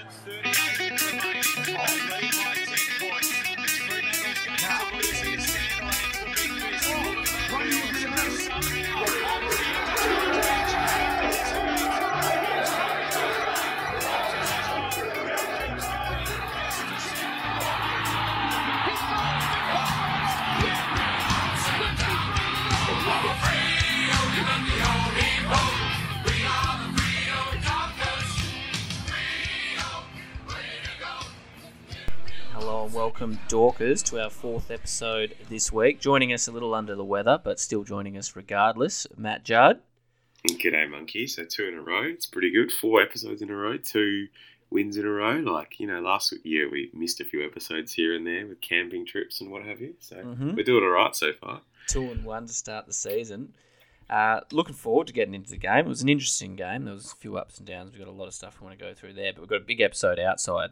minutes, 38 remaining. Welcome, Dorkers, to our fourth episode this week. Joining us a little under the weather, but still joining us regardless, Matt Judd. G'day, monkey. So two in a row. It's pretty good. Four episodes in a row. Two wins in a row. Like you know, last year we missed a few episodes here and there with camping trips and what have you. So Mhm. we're doing all right so far. Two and one to start the season. Uh, looking forward to getting into the game. It was an interesting game. There was a few ups and downs. We've got a lot of stuff we want to go through there, but we've got a big episode outside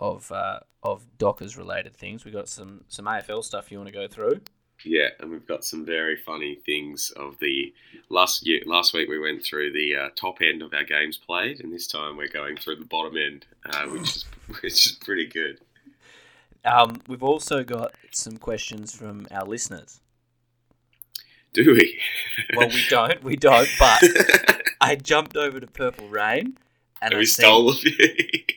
of uh, of Dockers related things. We've got some some AFL stuff you want to go through. Yeah, and we've got some very funny things of the last year. Last week we went through the uh, top end of our games played, and this time we're going through the bottom end, uh, which is which is pretty good. Um, we've also got some questions from our listeners. Do we? Well, we don't, we don't, but I jumped over to Purple Rain and we stole a few.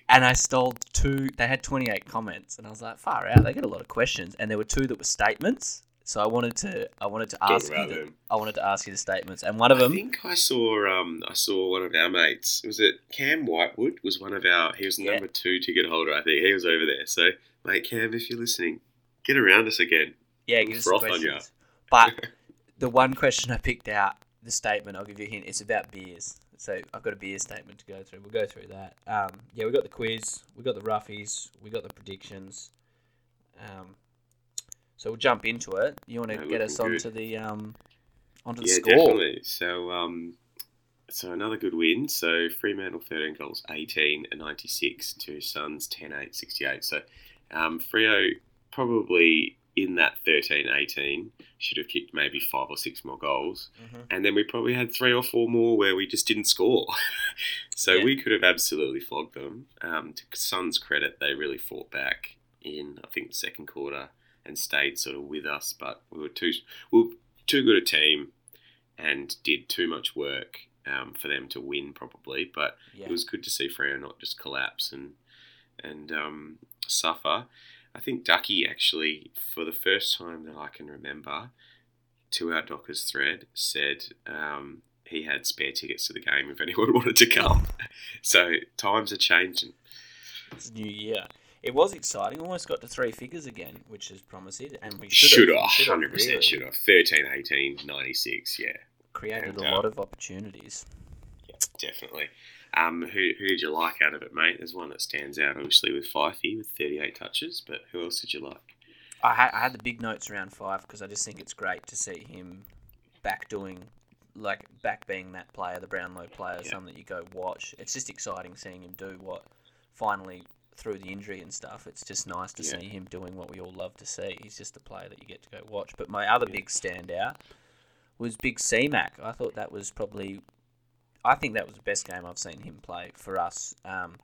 and I stole two. They had twenty eight comments, and I was like, far out. They get a lot of questions, and there were two that were statements. So I wanted to, I wanted to Talk ask you, the. I wanted to ask you the statements, and one of them. I think I saw um I saw one of our mates. Was it Cam Whitewood? Was one of our he was Yeah. number two ticket holder. I think he was over there. So mate Cam, if you're listening, get around us again. yeah, give us some froth on ya. questions. But the one question I picked out, the statement, I'll give you a hint. It's about beers. So I've got a beer statement to go through. We'll go through that. Um, yeah, we got the quiz, we got the roughies, we got the predictions. Um, so we'll jump into it. You want to No, get us onto the um, onto the yeah, score? definitely. So um so another good win. So Fremantle 13 goals, 18 and 96 to Suns 10 8 68. So um, Freo probably in that 13 18 should have kicked maybe five or six more goals. Mhm. and then we probably had three or four more where we just didn't score. so Yeah. we could have absolutely flogged them. Um, to Sun's credit, they really fought back in I think the second quarter and stayed sort of with us, but we were too we were too good a team and did too much work um, for them to win probably. But Yeah. it was good to see Freo not just collapse and and um, suffer. I think Ducky actually, for the first time that I can remember, to our Dockers thread said um, he had spare tickets to the game if anyone wanted to come. so times are changing. It's a new year. It was exciting. Almost got to three figures again, which is promising. And we Should have, have, should have 100% really should have. 13, 18, 96, yeah. created And, a uh, lot of opportunities. Yeah, definitely. Um, who, who did you like out of it, mate? There's one that stands out, obviously, with Fifey with 38 touches, but who else did you like? I had, I had the big notes around five because I just think it's great to see him back doing, like back being that player, the Brownlow player, Yeah. something that you go watch. It's just exciting seeing him do what finally through the injury and stuff. It's just nice to Yeah. see him doing what we all love to see. He's just a player that you get to go watch. But my other Yeah. big standout was Big C-Mac. I thought that was probably, I think that was the best game I've seen him play for us. Um,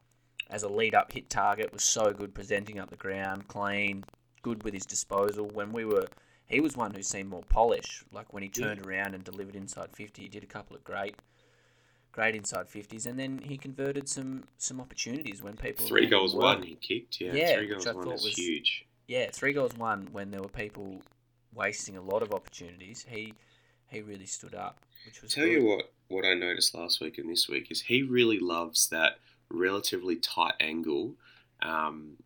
as a lead up hit target, was so good presenting up the ground, clean, good with his disposal. When we were, he was one who seemed more polished. Like when he Yeah. turned around and delivered inside fifty, he did a couple of great, great inside fifties, and then he converted some some opportunities when people Three goals, weren't. one he kicked. Yeah, Yeah, three goals, I one thought is was- huge. Yeah, three goals one when there were people wasting a lot of opportunities. He he really stood up, which was Tell good. you what, what I noticed last week and this week is he really loves that relatively tight angle um,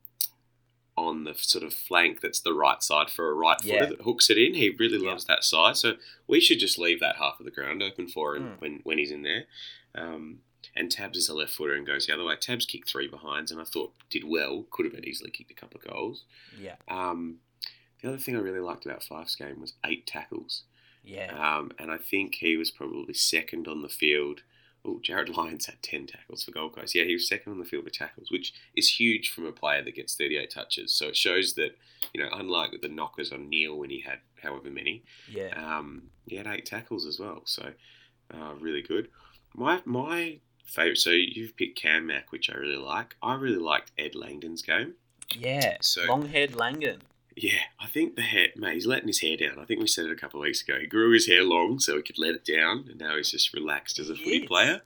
on the sort of flank that's the right side for a right footer that hooks it in. He really Yeah. loves that side. So we should just leave that half of the ground open for him Mm. when, when he's in there. Um, and Tabs is a left footer and goes the other way. Tabs kicked three behinds and I thought did well. Could have easily kicked a couple of goals. Yeah, Um, the other thing I really liked about Fife's game was eight tackles. Yeah, Um, and I think he was probably second on the field. Oh, Jarrod Lyons had 10 tackles for Gold Coast. Yeah, he was second on the field with tackles, which is huge from a player that gets 38 touches. So it shows that, you know, unlike the knockers on Neil when he had however many, yeah. um, he had eight tackles as well. So uh, really good. My my favorite. So you've picked Cam Mack, which I really like. I really liked Ed Langdon's game. Yeah, So- long-haired Langdon. Yeah, I think the hair, mate, he's letting his hair down. I think we said it a couple of weeks ago. He grew his hair long so he could let it down, and now he's just relaxed as a He footy is. player.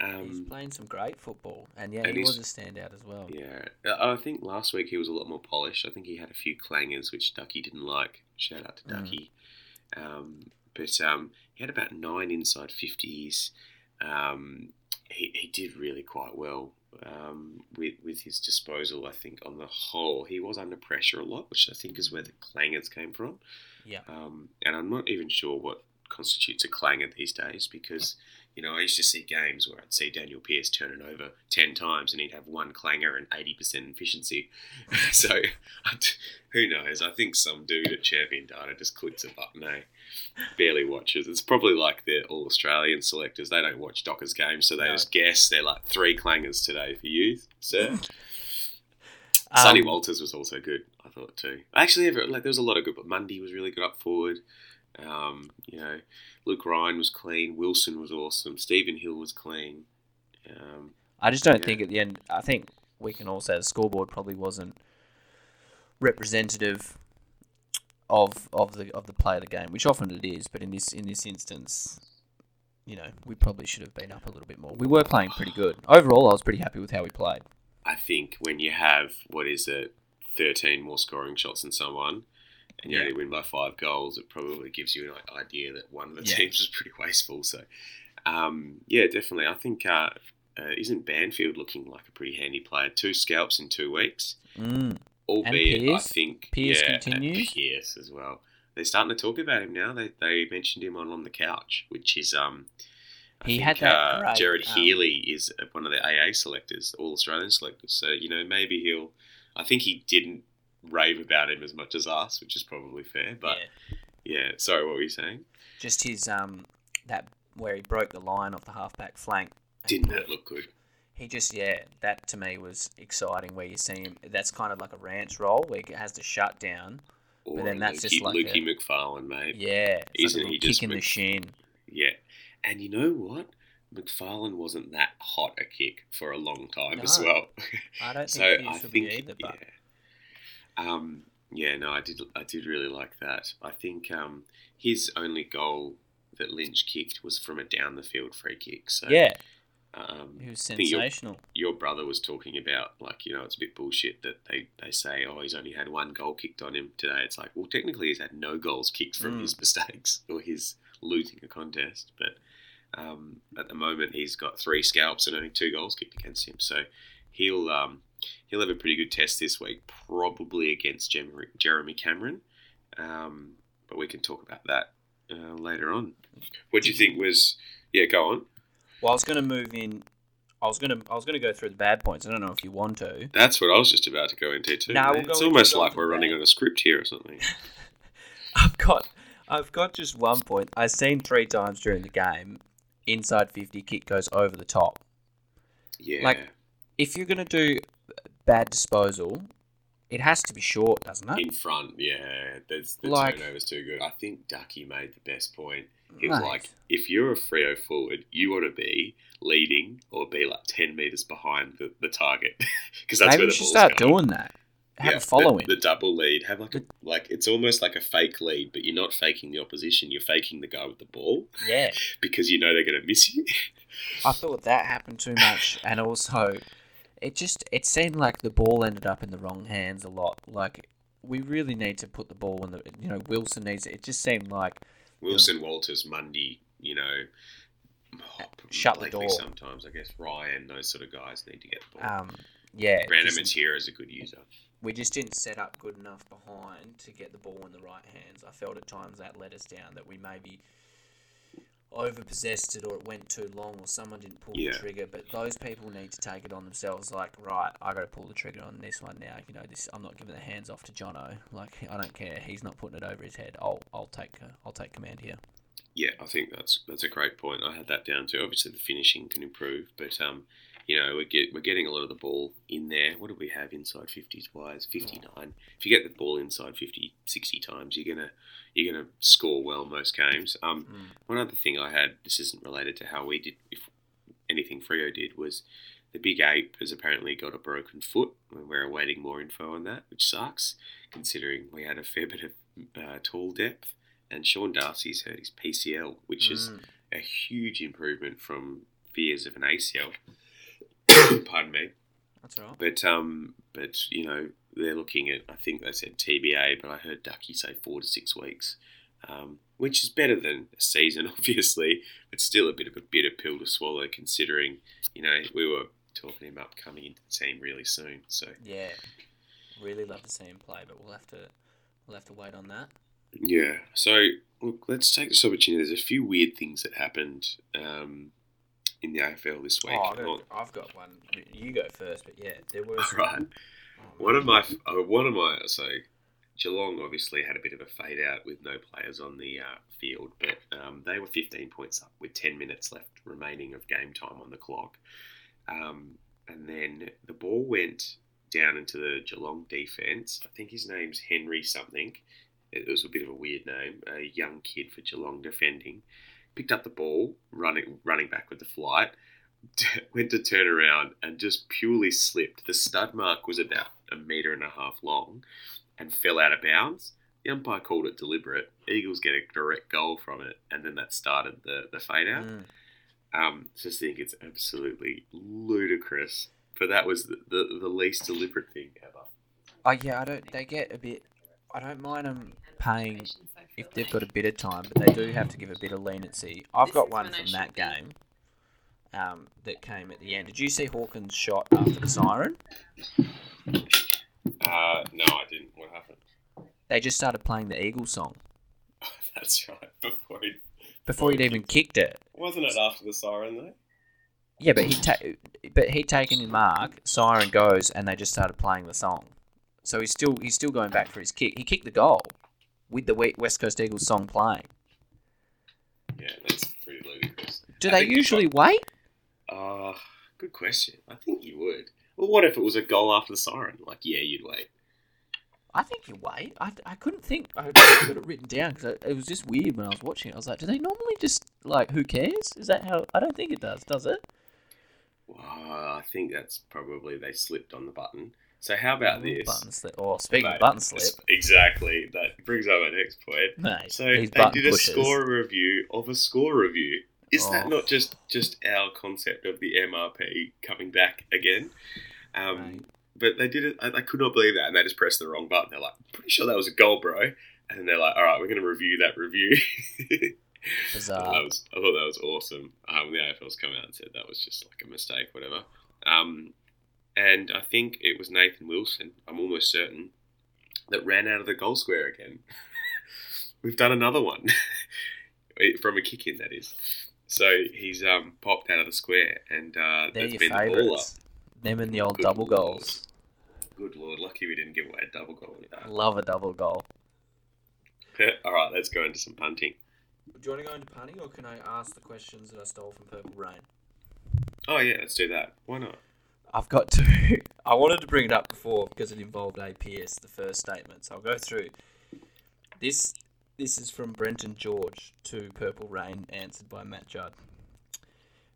he's Um, playing some great football, and yeah, and he was a standout as well. yeah, I I think last week he was a lot more polished. I think he had a few clangers which Ducky didn't like. Shout out to Mm. Ducky. Um, but um, he had about nine inside fifties. Um, he, he did really quite well um, with with his disposal. I think on the whole he was under pressure a lot, which I think is where the clangers came from. Yeah. Um, and I'm not even sure what constitutes a clanger these days because, you know, I used to see games where I'd see Daniel Pearce turning over 10 times and he'd have one clanger and 80% efficiency. so, who knows? I think some dude at Champion Data just clicks a button, eh? Barely watches. It's probably like the All Australian selectors. They don't watch Dockers games, so they No. just guess. They're like three clangers today for you, sir. Sonny Um, Walters was also good, I thought too. Actually, like there was a lot of good, but Mundy was really good up forward. Um, you know, Luke Ryan was clean. Wilson was awesome. Stephen Hill was clean. Um, I just don't Yeah. think at the end. I think we can all say the scoreboard probably wasn't representative of of the of the play of the game, which often it is. But in this in this instance, you know, we probably should have been up a little bit more. We were playing pretty good overall. I was pretty happy with how we played. I think when you have what is it, thirteen more scoring shots than someone, and you Yeah. only win by five goals, it probably gives you an idea that one of the Yeah. teams was pretty wasteful. So, um, yeah, definitely. I think uh, uh, isn't Banfield looking like a pretty handy player? Two scalps in two weeks. Mm. albeit Pearce? I think Pearce yeah, continues? and Pearce as well. They're starting to talk about him now. They, they mentioned him on on the couch, which is um. I He think, had that uh, great, Gerard um, Healy is one of the AA selectors, all Australian selectors. So you know maybe he'll. I think he didn't rave about him as much as us, which is probably fair. But yeah. yeah, sorry, what were you saying? just his um that where he broke the line off the halfback flank. Didn't that look good? He just yeah, that to me was exciting. Where you see him, that's kind of like a ranch role where he has to shut down. Or then that's Lukey, just like Lukey a- McPharlin, mate. Yeah, Isn't like a he just kick in the Mc- shin. Yeah. And you know what? McPharlin wasn't that hot a kick for a long time as well. I don't so think he I think either. But yeah. Um yeah, no, I did I did really like that. I think um his only goal that Lynch kicked was from a down the field free kick. So yeah, um he was I think you're- sensational. your brother was talking about like you know it's a bit bullshit that they, they say oh he's only had one goal kicked on him today it's like well technically he's had no goals kicked from Mm. his mistakes or his losing a contest but um, at the moment he's got three scalps and only two goals kicked against him so he'll um, he'll have a pretty good test this week probably against Jeremy, Jeremy Cameron um, but we can talk about that uh, later on what do you think was yeah go on Well, I was going to move in. I was going to. I was to go through the bad points. I don't know if you want to. That's what I was just about to go into too. No, we'll it's almost like we're running on a script here or something. I've got. I've got just one point. I've seen three times during the game. Inside fifty kick goes over the top. Yeah, Like, If you're going to do bad disposal, it has to be short, doesn't it? in front. Yeah, there's the Like- turnover's too good. I think Ducky made the best point. He was like, if you're a Freo forward, you want to be leading or be like ten meters behind the, the target because that's Maybe where the should start going. doing that. Have Yeah, a following. The, the double lead. Have like a like it's almost like a fake lead, but you're not faking the opposition. You're faking the guy with the ball yeah. because you know they're going to miss you. I thought that happened too much, and also, it just it seemed like the ball ended up in the wrong hands a lot. Like we really need to put the ball in the you know Wilson needs it. It just seemed like Wilson, Walters, Mundy, you know, Shut the door. Sometimes I guess Ryan, those sort of guys need to get the ball. um yeah, Brandon Matera is a good user. we just didn't set up good enough behind to get the ball in the right hands. I felt at times that let us down. That we maybe overpossessed it or it went too long or someone didn't pull Yeah. the trigger. But those people need to take it on themselves. Like, right, I got to pull the trigger on this one now. You know, this I'm not giving the hands off to Jono. Like, I don't care. He's not putting it over his head. I'll I'll take uh, I'll take command here. Yeah, I think that's that's a great point. I had that down too. Obviously, the finishing can improve, but um, you know, we get we're getting a lot of the ball in there. What do we have inside fifties wise? Fifty nine. If you get the ball inside 50, 60 times, you're gonna you're gonna score well most games. Um, Mm. one other thing I had. This isn't related to how we did. If anything Freo did was the big ape has apparently got a broken foot. and We're awaiting more info on that, which sucks, considering we had a fair bit of uh, tall depth. And Sean Darcy's hurt his PCL, which is Mm. a huge improvement from fears of an ACL. Pardon me. That's all right. But um, but you know they're looking at. I think they said TBA, but I heard Ducky say four to six weeks, um, which is better than a season, obviously, but still a bit of a bitter pill to swallow, considering you know we were talking him up coming into the team really soon. So Yeah. Really love to see him play, but we'll have to we'll have to wait on that. yeah. So look, let's take this opportunity. There's a few weird things that happened um, in the AFL this week. Oh, I've got, I've got one. You go first, but yeah, there was some- Right. Oh, One of my uh, one of my so Geelong obviously had a bit of a fade out with no players on the uh, field, but um, they were 15 points up with 10 minutes left remaining of game time on the clock, um, and then the ball went down into the Geelong defence. I think his name's Henry something. It was a bit of a weird name. A young kid for Geelong defending. Picked up the ball, running running back with the flight, went to turn around and just purely slipped. The stud mark was about a metre and a half long and fell out of bounds. The umpire called it deliberate. Eagles get a direct goal from it, and then that started the, the fade out. Mm. Um, just think it's absolutely ludicrous. But that was the, the, the least deliberate thing ever. Oh yeah, I don't. They get a bit. I don't mind them paying if they've got a bit of time, but they do have to give a bit of leniency. I've got one from that game. Um, that came at the end. Did you see Hawkins' shot after the siren? Uh, no, I didn't. What happened? They just started playing the Eagle song That's right. Before he, before he'd even kicked it. wasn't it after the siren though? Yeah, but he ta- but he'd taken his mark. Siren goes, and they just started playing the song. So he's still he's still going back for his kick. He kicked the goal with the West Coast Eagles song playing. Yeah, that's pretty ludicrous. Do I they usually wait? Uh, good question. I think you would. Well, what if it was a goal after the siren? Like, yeah, you'd wait. I think you wait. I, I couldn't think. I got it written down because it was just weird when I was watching it. I was like, do they normally just like who cares? Is that how? I don't think it does. Does it? Well, I think that's probably they slipped on the button. So how about this? Button slip. Oh, speaking Mate, of button slip, Exactly. That brings up my next point. mate. So they did a pushers. score review of a score review. Is that Oh. not just just our concept of the MRP coming back again? Um, but they did it. I, I could not believe that, and they just pressed the wrong button. They're like, "Pretty sure that was a goal, bro." And they're like, "All right, we're going to review that review." I thought Bizarre. that was I thought that was awesome. Um, the AFL's come out and said that was just like a mistake, whatever. Um, and I think it was Nathan Wilson. I'm almost certain that ran out of the goal square again. We've done another one from a kick in, that is. So he's um, popped out of the square, and uh, They're that's your been the ball up. favourites. Them and the old Good double lord. goals. Good lord, lucky we didn't give away a double goal. Love a double goal. All right, let's go into some punting. Do you want to go into punting, or can I ask the questions that I stole from Purple Rain? Oh yeah, let's do that. Why not? I've got to. I wanted to bring it up before because it involved APS, the first statement. So I'll go through. This this is from Brenton George to Purple Rain, answered by Matt Judd.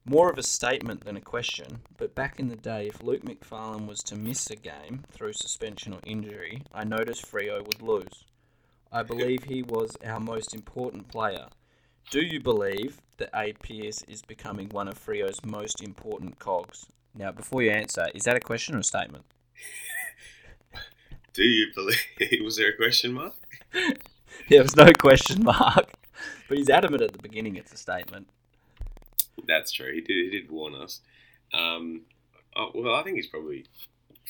More of a statement than a question, but back in the day, if Luke McPharlin was to miss a game through suspension or injury, I noticed Freo would lose. I believe he was our most important player. Do you believe that APS is becoming one of Freo's most important cogs? Now, before you answer, is that a question or a statement? Do you believe? Was there a question mark? There was no question mark, but he's adamant at the beginning it's a statement. That's true. He did. He did warn us. Um, oh, well, I think he's probably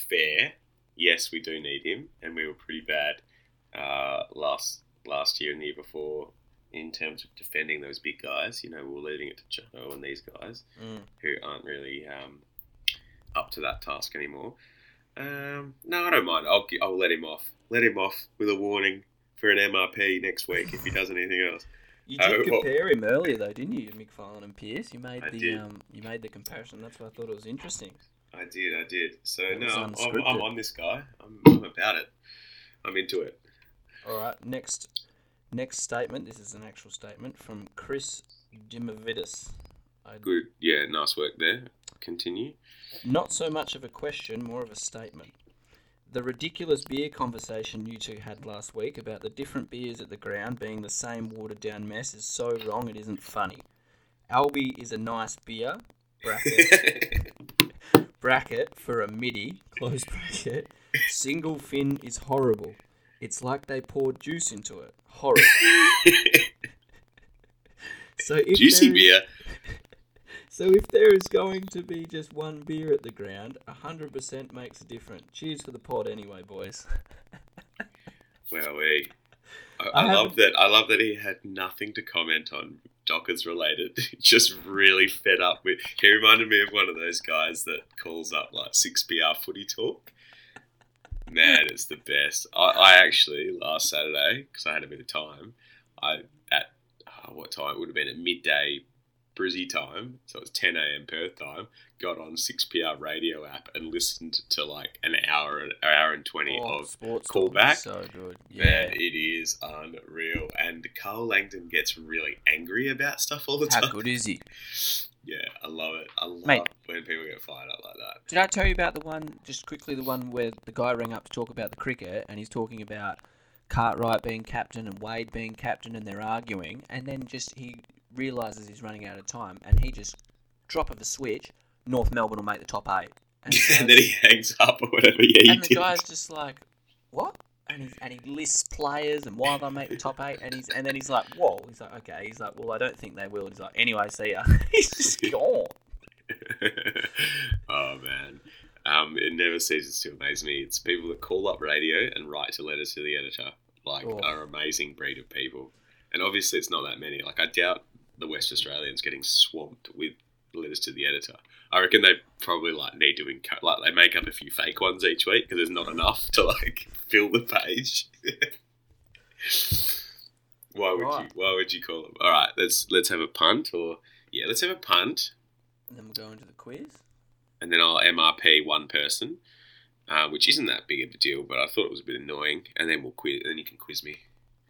fair. Yes, we do need him, and we were pretty bad uh, last last year and the year before in terms of defending those big guys. You know, we are leaving it to Jono and these guys Mm. who aren't really um, up to that task anymore. Um, no, I don't mind. I'll I'll let him off. Let him off with a warning for an MRP next week if he does anything else. You Oh, did well- compare him earlier, though, didn't you, McPharlin and Pearce? You made I the did. um, you made the comparison. That's why I thought it was interesting. I did, I did. So It no, I'm, I'm on this guy. I'm, I'm about it. I'm into it. All right, next next statement. This is an actual statement from Chris Dimovidis. Good. Yeah, nice work there. Continue. Not so much of a question, more of a statement. The ridiculous beer conversation you two had last week about the different beers at the ground being the same watered down mess is so wrong it isn't funny. Albi is a nice beer, bracket, bracket for a midi, close bracket. Single fin is horrible. It's like they poured juice into it. Horrible. So if Juicy is- beer. So if there is going to be just one beer at the ground, hundred percent makes a difference. Cheers for the pod, anyway, boys. Well, we. I, I I love that. I love that he had nothing to comment on Dockers related. Just really fed up with. He reminded me of one of those guys that calls up like six PR footy talk. Man, it's the best. I, I actually last Saturday because I had a bit of time. I at uh, what time it would have been at midday Brizzy time, so it's 10 a.m. Perth time. Got on 6PR radio app and listened to like an hour, an hour and 20 Oh, of sports call talk is back. So good. Yeah. Man, it is unreal. And Karl Langdon gets really angry about stuff all the How time. How good is he? Yeah, I love it. I love Mate. when people get fired up like that. Did I tell you about the one, just quickly, the one where the guy rang up to talk about the cricket and he's talking about Cartwright being captain and Wade being captain and they're arguing and then just he realises he's running out of time and he just, drop of a switch, North Melbourne will make the top eight. And, and then he hangs up or whatever. Yeah, he and the did. guy's just like, what? And he, and he lists players and why they make the top eight, and he's and then he's like, whoa. He's like, okay. He's like, well, I don't think they will. He's like, anyway, see ya. he's just gone. oh man. Um, it never ceases to amaze me. It's people that call up radio and write to letters to the editor. Like, Oh. are amazing breed of people. And obviously, it's not that many. Like, I doubt the West Australians getting swamped with letters to the editor. I reckon they probably like need to like they make up a few fake ones each week because there's not enough to like fill the page. why would you? Why would you call them? All right, let's let's have a punt or yeah, let's have a punt And then we'll go into the quiz. and then I'll MRP one person, uh, which isn't that big of a deal, but I thought it was a bit annoying. And then we'll quiz. Then you can quiz me.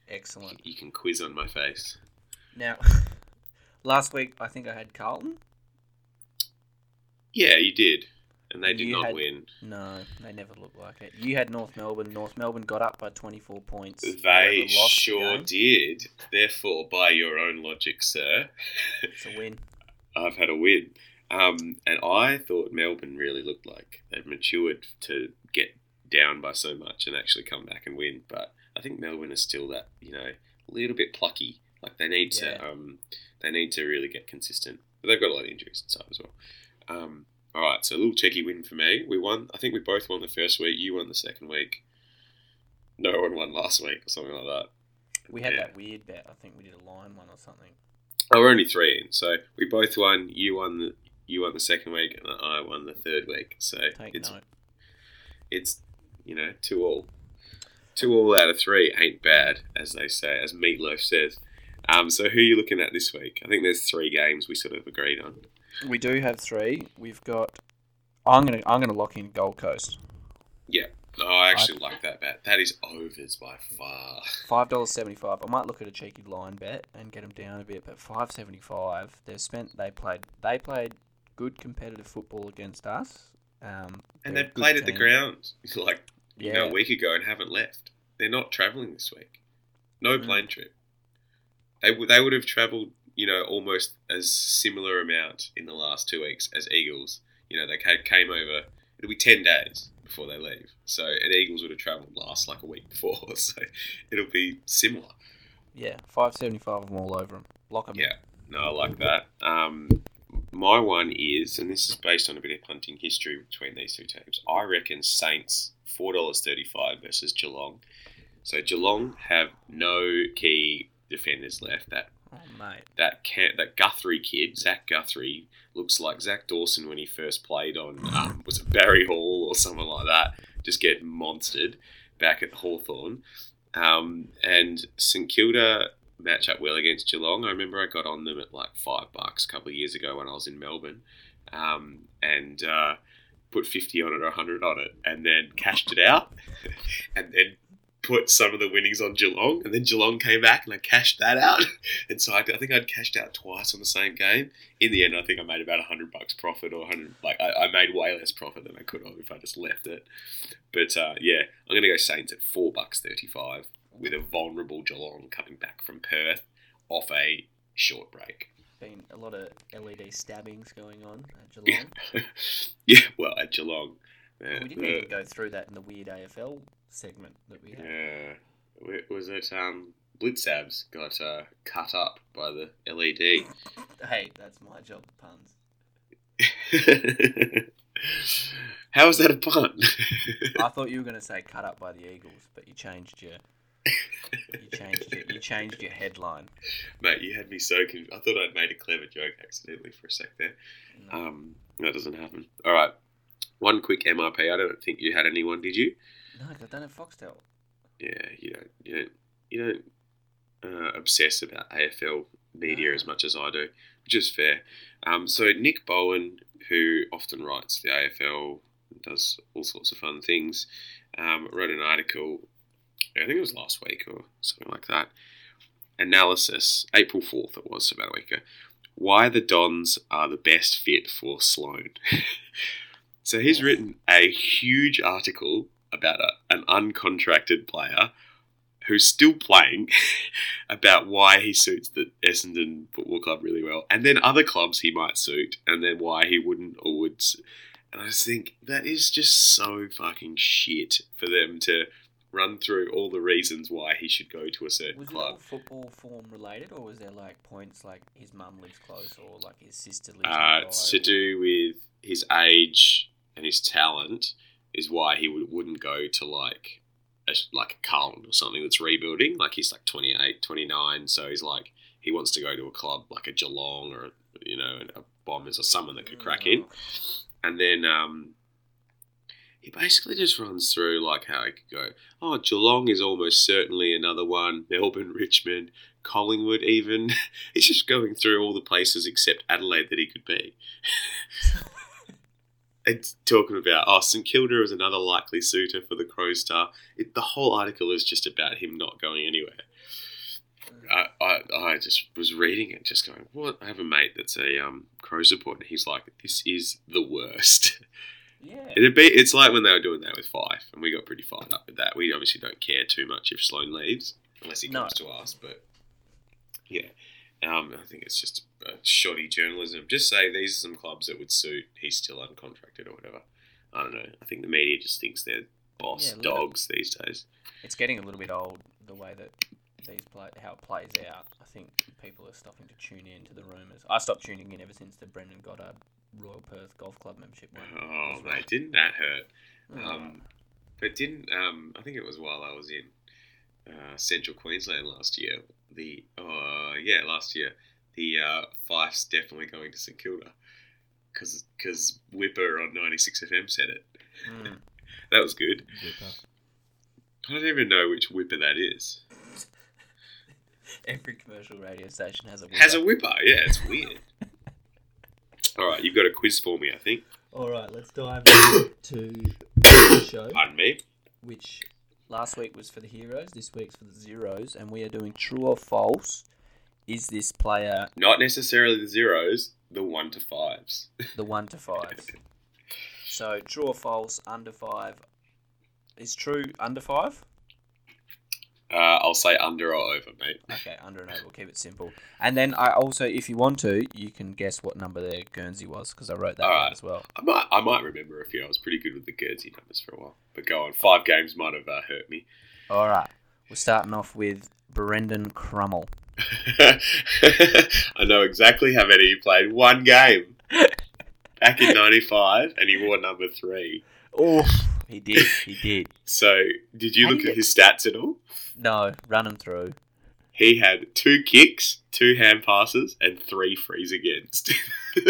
Excellent. You can quiz on my face. Now, last week I think I had Carlton. Yeah, you did, and they did you not had- win. No, they never looked like it. You had North Melbourne. North Melbourne got up by 24 points. They lost the sure did. Therefore, by your own logic, sir, It's a win. I've had a win. Um, and I thought Melbourne really looked like they'd matured to get down by so much and actually come back and win. But I think Melbourne is still that you know a little bit plucky. Like they need Yeah. to um, they need to really get consistent. But they've got a lot of injuries and stuff as well. Um, all right, so a little cheeky win for me. We won. I think we both won the first week. You won the second week. No one won last week or something like that. We had Yeah. that weird bet. I think we did a line one or something. Oh, we're only three in, so we both won. You won the you won the second week, and I won the third week. So Take it's note. it's you know two all, two all out of three ain't bad, as they say, as Meatloaf says. Um, so who are you looking at this week? I think there's three games we sort of agreed on. We do have three. We've got. I'm gonna I'm gonna lock in Gold Coast. Yeah. Oh, I actually like that bet. That is overs by far. Five dollars seventy five. I might look at a cheeky line bet and get them down a bit, but five seventy five. They've spent. They played. They played good competitive football against us. Um, And they've played at the ground like you know, a week ago and haven't left. They're not travelling this week. No Mm. plane trip. They would they would have travelled, you know, almost as similar amount in the last two weeks as Eagles. You know, they ca- came over. It'll be ten days before they leave. So, and Eagles would have travelled last like a week before. So, it'll be similar. yeah. Five seventy five of them all over them. Lock them. Yeah. No, I like that. Um, my one is, and this is based on a bit of punting history between these two teams. I reckon Saints four dollars thirty five versus Geelong. So Geelong have no key defenders left. That Oh mate. that can that Guthrie kid, Zach Guthrie, looks like Zach Dawson when he first played on um, was it Barry Hall or someone like that. Just get monstered back at Hawthorn. Um, and St Kilda match up well against Geelong. I remember I got on them at like five bucks a couple of years ago when I was in Melbourne, um, and uh, put fifty on it or hundred on it, and then cashed it out, and then put some of the winnings on Geelong, and then Geelong came back and I cashed that out. And so I, I think I'd cashed out twice on the same game. In the end, I think I made about hundred bucks profit, or hundred like I, I made way less profit than I could have if I just left it. But uh, yeah, I'm gonna go Saints at four bucks thirty-five with a vulnerable Geelong coming back from Perth off a short break. Been a lot of LED stabbings going on at Geelong. yeah, well at Geelong. uh, we didn't the- even go through that in the weird AFL segment that we had. Yeah, was it um, Blitzabs got uh, cut up by the LED? Hey, that's my job, puns. How is that a pun? I thought you were going to say cut up by the Eagles, but you changed your you changed your, you changed your headline. Mate, you had me so confused. I thought I'd made a clever joke accidentally for a sec there. No. Um, that doesn't happen. All right, one quick MRP. I don't think you had anyone, did you? No, I don't have Foxtel. Yeah, you don't. You don't. You don't uh, obsess about AFL media No. as much as I do, which is fair. Um, so Nick Bowen, who often writes the AFL, and does all sorts of fun things, um, wrote an article. I think it was last week or something like that. Analysis, April fourth. It was about a week ago. Why the Dons are the best fit for Sloane. so he's written a huge article about a, an uncontracted player who's still playing about why he suits the Essendon Football Club really well, and then other clubs he might suit, and then why he wouldn't or would. And I just think that is just so fucking shit for them to run through all the reasons why he should go to a certain Was it all club. football form related, or was there like points like his mum lives close, or like his sister lives Uh, it's to do with his age and his talent is why he would, wouldn't go to like a, like a Carlton or something that's rebuilding. Like he's like 28, 29, so he's like he wants to go to a club like a Geelong or you know a Bombers or someone that could crack in. And then um, he basically just runs through like how he could go. Oh, Geelong is almost certainly another one. Melbourne, Richmond, Collingwood, even. He's just going through all the places except Adelaide that he could be. and talking about oh, St Kilda is another likely suitor for the Crow Star. It, the whole article is just about him not going anywhere. I, I, I just was reading it, just going, "What?" I have a mate that's a um, Crow supporter. and He's like, "This is the worst." Yeah. It'd be, it's like when they were doing that with Fife, and we got pretty fired up with that. We obviously don't care too much if Sloane leaves, unless he No. comes to us. But yeah, um, I think it's just shoddy journalism. Just say these are some clubs that would suit. He's still uncontracted or whatever. I don't know. I think the media just thinks they're boss Yeah, dogs these days. It's getting a little bit old the way that these play how it plays out. I think people are stopping to tune in to the rumours. I stopped tuning in ever since the Brendan Goddard Royal Perth Golf Club membership went. Oh, mate, didn't that hurt? Um, but didn't um, I think it was while I was in uh, Central Queensland last year. The uh, yeah, last year the uh, Fife's definitely going to St Kilda because because Whipper on ninety six FM said it. Mm. That was good. Whipper. I don't even know which Whipper that is. Every commercial radio station has a whipper. Has a Whipper? Yeah, it's weird. All right, you've got a quiz for me, I think. All right, let's dive into the show, Pardon me. which last week was for the heroes, this week's for the zeros, and we are doing true or false. Is this player Not necessarily the zeros, the one to fives. the one to five? So true or false, under five. Is true under five? Uh, I'll say under or over, mate. Okay, under and over. We'll keep it simple. And then I also, if you want to, you can guess what number their Guernsey was because I wrote that as well. I might, I might remember a few. I was pretty good with the Guernsey numbers for a while. But go on, five games might have uh, hurt me. All right, we're starting off with Brendan Crummell. I know exactly how many he played. One game back in '95, and he wore number three. Oh, he did. He did. So, did you How look you at his stats at all? No, run him through. He had two kicks, two hand passes, and three frees against.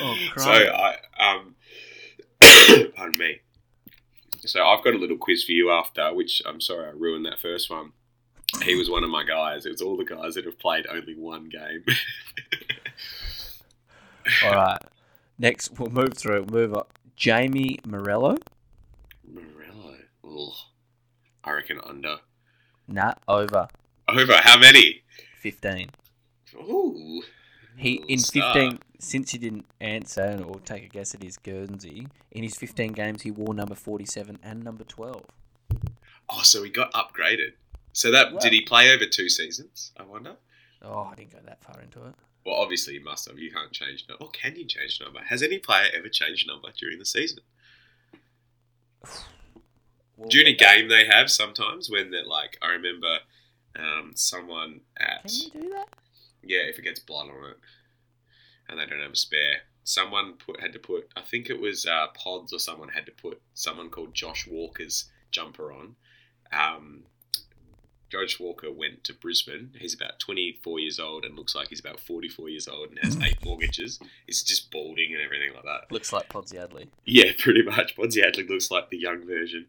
oh, so I um, pardon me. So I've got a little quiz for you after, which I'm sorry I ruined that first one. He was one of my guys. It was all the guys that have played only one game. All right. Next, we'll move through. Move up. Jamie Morello. Morello. Oh, I reckon under. Nah, over Over how many? 15. Ooh. He in star. 15 since he didn't answer or take a guess at his Guernsey, in his 15 games he wore number 47 and number 12. Oh, so he got upgraded. So that Wow. did he play over two seasons? I wonder. Oh, I didn't go that far into it. Well, obviously you must have. You can't change number. Or can you change number? Has any player ever changed number during the season? We'll during a game they have sometimes when they're like, I remember um, someone at Can you do that? yeah, if it gets blood on it, and they don't have a spare, someone put had to put. I think it was uh, Pods or someone had to put someone called Josh Walker's jumper on. Um, Josh Walker went to Brisbane. He's about 24 years old and looks like he's about 44 years old and has eight mortgages. He's just balding and everything like that. Looks like Podsiadly. Yeah, pretty much. Podsiadly looks like the young version,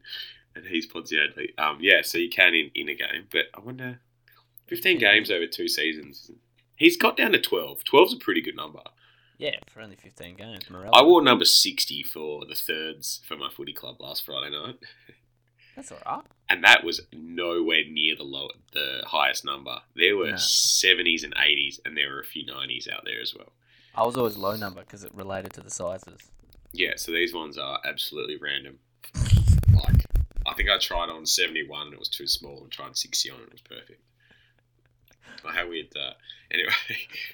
and he's Podsiadly. Um, yeah, so you can in, in a game, but I wonder, fifteen games over two seasons. He's got down to 12. 12's a pretty good number. Yeah, for only 15 games. Morello. I wore number 60 for the thirds for my footy club last Friday night, That's alright. And that was nowhere near the low, the highest number. There were No. 70s and 80s, and there were a few 90s out there as well. I was always low number because it related to the sizes. Yeah, so these ones are absolutely random. Like, I think I tried on 71 and it was too small, and tried 60 on and it was perfect. Like, how weird that. Anyway,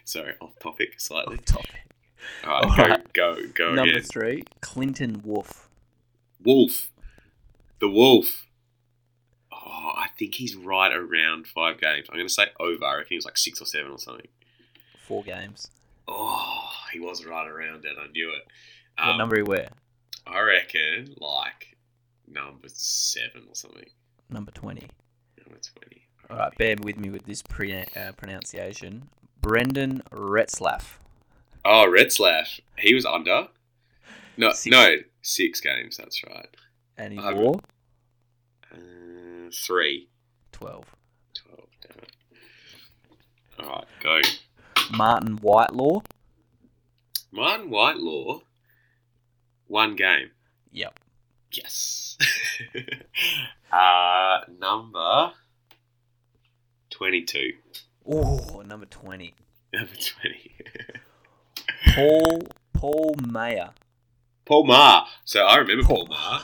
sorry, off topic slightly. Off topic. Alright, Alright. go, go, go Number again. three, Clinton Wolf. Wolf. The Wolf. Oh, I think he's right around five games. I'm going to say over. I reckon he was like six or seven or something. Four games. Oh, he was right around it. I knew it. What Um, number he wear? I reckon like number seven or something. Number 20. Number 20. Alright, bear with me with this pre- uh, pronunciation. Brendan Retzlaff. Oh, Retzlaff. He was under. No, Six. no, six games. That's right. And he wore Uh, three. 12. 12, damn it. Alright, go. Martin Whitelaw. Martin Whitelaw, one game. Yep. Yes. uh, number 22. Oh, number 20. Number 20. Paul Paul Mayer. Paul Marr. So I remember Paul, Paul.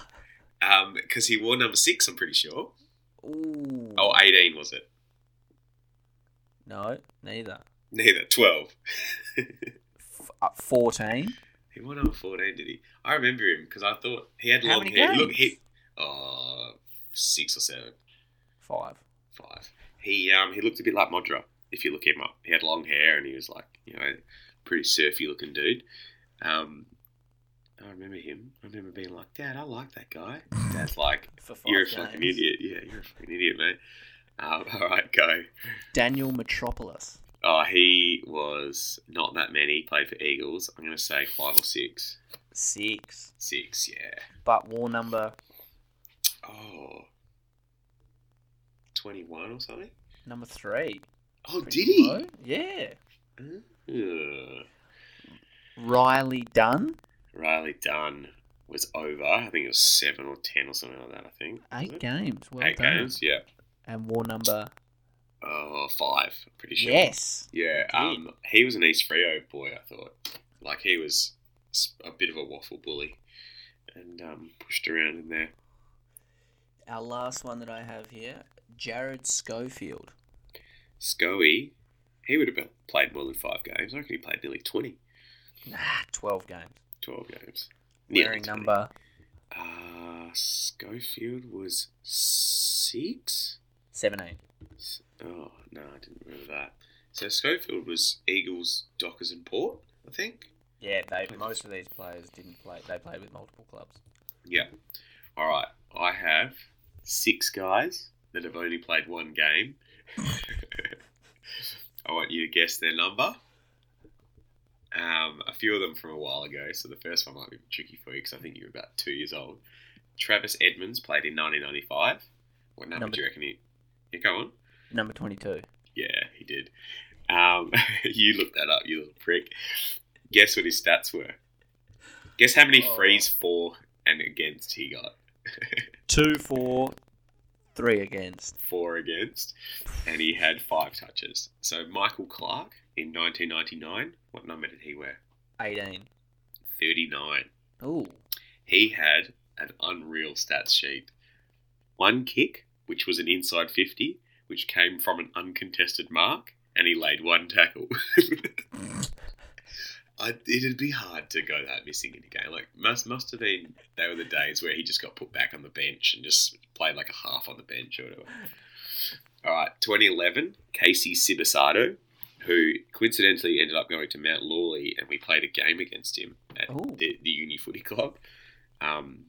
Um, because he wore number six, I'm pretty sure. Ooh. Oh, 18 was it? No, neither. Neither. 12. F- uh, 14. he wore number 14, did he? I remember him because I thought he had How long hair. Look, games? he. Oh, six or seven. 5. Five. He um he looked a bit like Modra. If you look him up, he had long hair and he was like you know pretty surfy looking dude. Um, I remember him. I remember being like, Dad, I like that guy. Dad's like, You're a games. fucking idiot. Yeah, you're a fucking idiot, mate. Um, all right, go. Daniel Metropolis. Oh, he was not that many. Played for Eagles. I'm gonna say five or six. 6. Six, yeah. But war number Oh. 21 or something? number 3. Oh, Pretty did he? low. Yeah. Ugh. Riley Dunn. Riley Dunn was over. I think it was seven or ten or something like that. I think Eight games. Well Eight done. games. Yeah. And war number. Oh, five. I'm pretty sure. Yes. Yeah. Um, he was an East Frio boy. I thought, like he was a bit of a waffle bully, and um, pushed around in there. Our last one that I have here, Jared Schofield. Scoey, he would have played more than five games. I reckon he played nearly 20, Nah, 12 games. 12 games. Nearly Wearing 20. number Uh, Schofield was six. 17. S- Oh no, I didn't remember that. So Schofield was Eagles, Dockers, and Port, I think. Yeah, they most of these players didn't play. They played with multiple clubs. Yeah. All right. I have six guys that have only played one game. I want you to guess their number. Um, a few of them from a while ago, so the first one might be tricky for you because I think you're about two years old. Travis Edmonds played in 1995. What number, Number- do you reckon he? Yeah, go on. Number 22. Yeah, he did. Um, you looked that up, you little prick. Guess what his stats were. Guess how many Oh. frees for and against he got. Two for, three against. four against, and he had five touches. So Michael Clark in 1999, what number did he wear? 18. 39. Ooh. He had an unreal stats sheet. One kick, which was an inside 50, which came from an uncontested mark, and he laid one tackle. I, it'd be hard to go that missing in a game. Like must must have been they were the days where he just got put back on the bench and just played like a half on the bench or whatever. All right, 2011, Casey Sibasato, who coincidentally ended up going to Mount Lawley, and we played a game against him at Ooh. the, the Uni Footy Club. Um,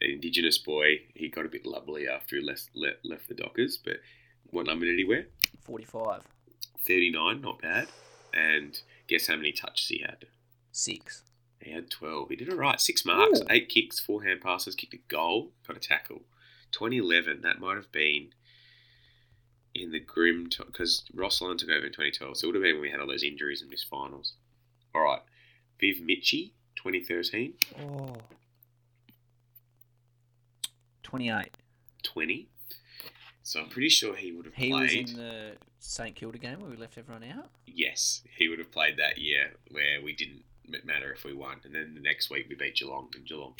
Indigenous boy, he got a bit lovely after he left, left, left the Dockers, but what number did he wear? 45. 39, not bad. And guess how many touches he had? Six. He had 12. He did all right. Six marks, Ooh. eight kicks, four hand passes, kicked a goal, got a tackle. 2011, that might have been in the grim because Ross Lyon took over in 2012, so it would have been when we had all those injuries and missed finals. All right, Viv Michie, 2013, Oh. 28. 20. So I'm pretty sure he would have He played. was in the St Kilda game where we left everyone out. Yes, he would have played that year where we didn't matter if we won, and then the next week we beat Geelong in Geelong.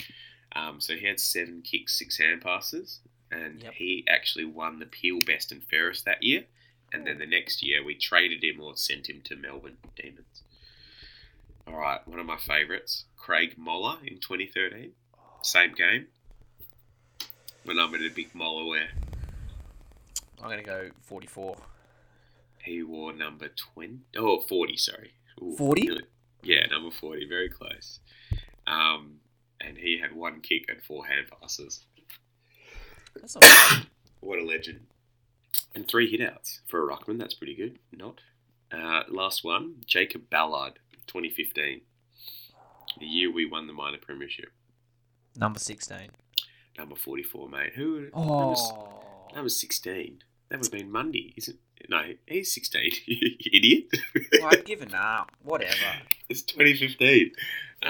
Um, so he had seven kicks, six hand passes, and Yep. he actually won the Peel Best and Fairest that year. And then the next year we traded him or sent him to Melbourne Demons. All right, one of my favourites, Craig Moller in 2013, same game. What number did Big Moller wear? I'm going to go 44. He wore number 20. Oh, 40, sorry. 40? Yeah, number 40. Very close. Um, and he had one kick and four hand passes. That's not bad. What a legend. And three hitouts for a Ruckman. That's pretty good. Not. Uh, last one, Jacob Ballard, 2015. The year we won the minor premiership. Number 16. Number 44, mate. Who? Number, Oh. number 16. That would have been Monday, isn't No, he's 16. you idiot. Well, I've given up. Whatever. It's 2015.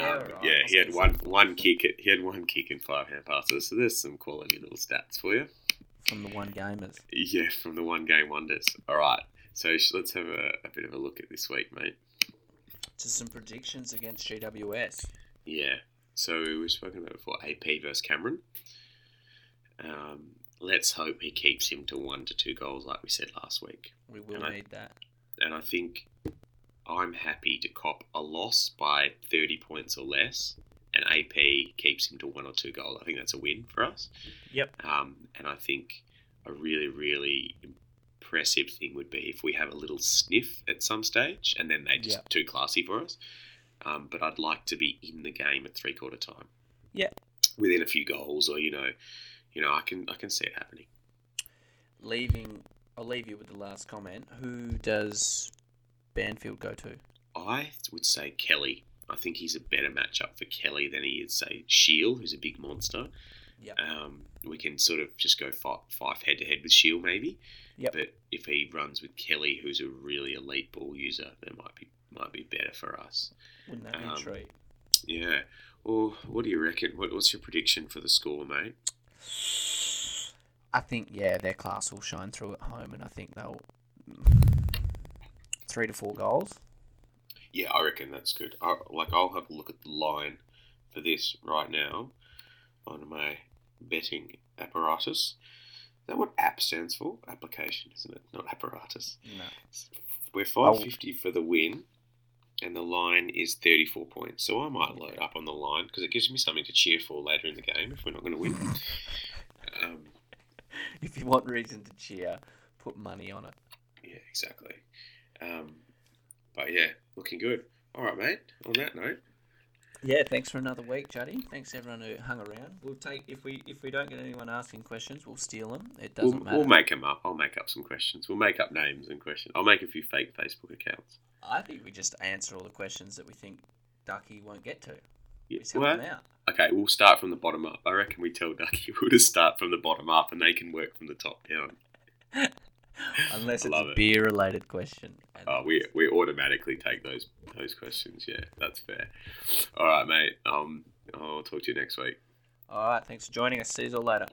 Yeah, Um, yeah, he had one gonna say one kick. At, he had one kick and five hand passes. So there's some quality little stats for you. From the one gamers. Yeah, from the one game wonders. All right, so let's have a, a bit of a look at this week, mate. To some predictions against GWS. Yeah, so we've spoken about before. AP versus Cameron. Um, let's hope he keeps him to one to two goals, like we said last week. We will And I- need that. And I think I'm happy to cop a loss by 30 points or less, and AP keeps him to one or two goals. I think that's a win for us. Yep. Um, and I think a really, really impressive thing would be if we have a little sniff at some stage, and then they just Yeah. too classy for us. Um, but I'd like to be in the game at three quarter time. Yeah. Within a few goals, or you know, you know, I can I can see it happening. Leaving, I'll leave you with the last comment. Who does Banfield go to? I would say Kelly. I think he's a better matchup for Kelly than he is, say, Shiel, who's a big monster. Yep. Um, we can sort of just go five, head to head with Shiel, maybe. Yep. But if he runs with Kelly, who's a really elite ball user, that might be might be better for us. Wouldn't that be Um, a treat? Yeah. Well, what do you reckon? What, what's your prediction for the score, mate? I think yeah, their class will shine through at home, and I think they'll three to four goals. Yeah, I reckon that's good. I, like, I'll have a look at the line for this right now on my betting apparatus. Is that what app stands for? Application, isn't it? Not apparatus. No. We're 550 for the win, and the line is 34 points. So I might load up on the line because it gives me something to cheer for later in the game if we're not going to win. Um, If you want reason to cheer, put money on it. yeah, exactly. Um, but yeah, looking good. All right, mate. On that note, Yeah, thanks for another week, Juddy. Thanks everyone who hung around. We'll take if we if we don't get anyone asking questions, we'll steal them. It we'll, doesn't matter. we'll make them up. I'll make up some questions. We'll make up names and questions. I'll make a few fake Facebook accounts. I think we just answer all the questions that we think Ducky won't get to. Yeah. We Well, them out. okay, we'll start from the bottom up. I reckon we tell Ducky we'll just start from the bottom up, and they can work from the top down. Unless it's a it. beer related question. Oh, we we automatically take those those questions. Yeah, that's fair. All right, mate. Um, I'll talk to you next week. All right, thanks for joining us. See you all later.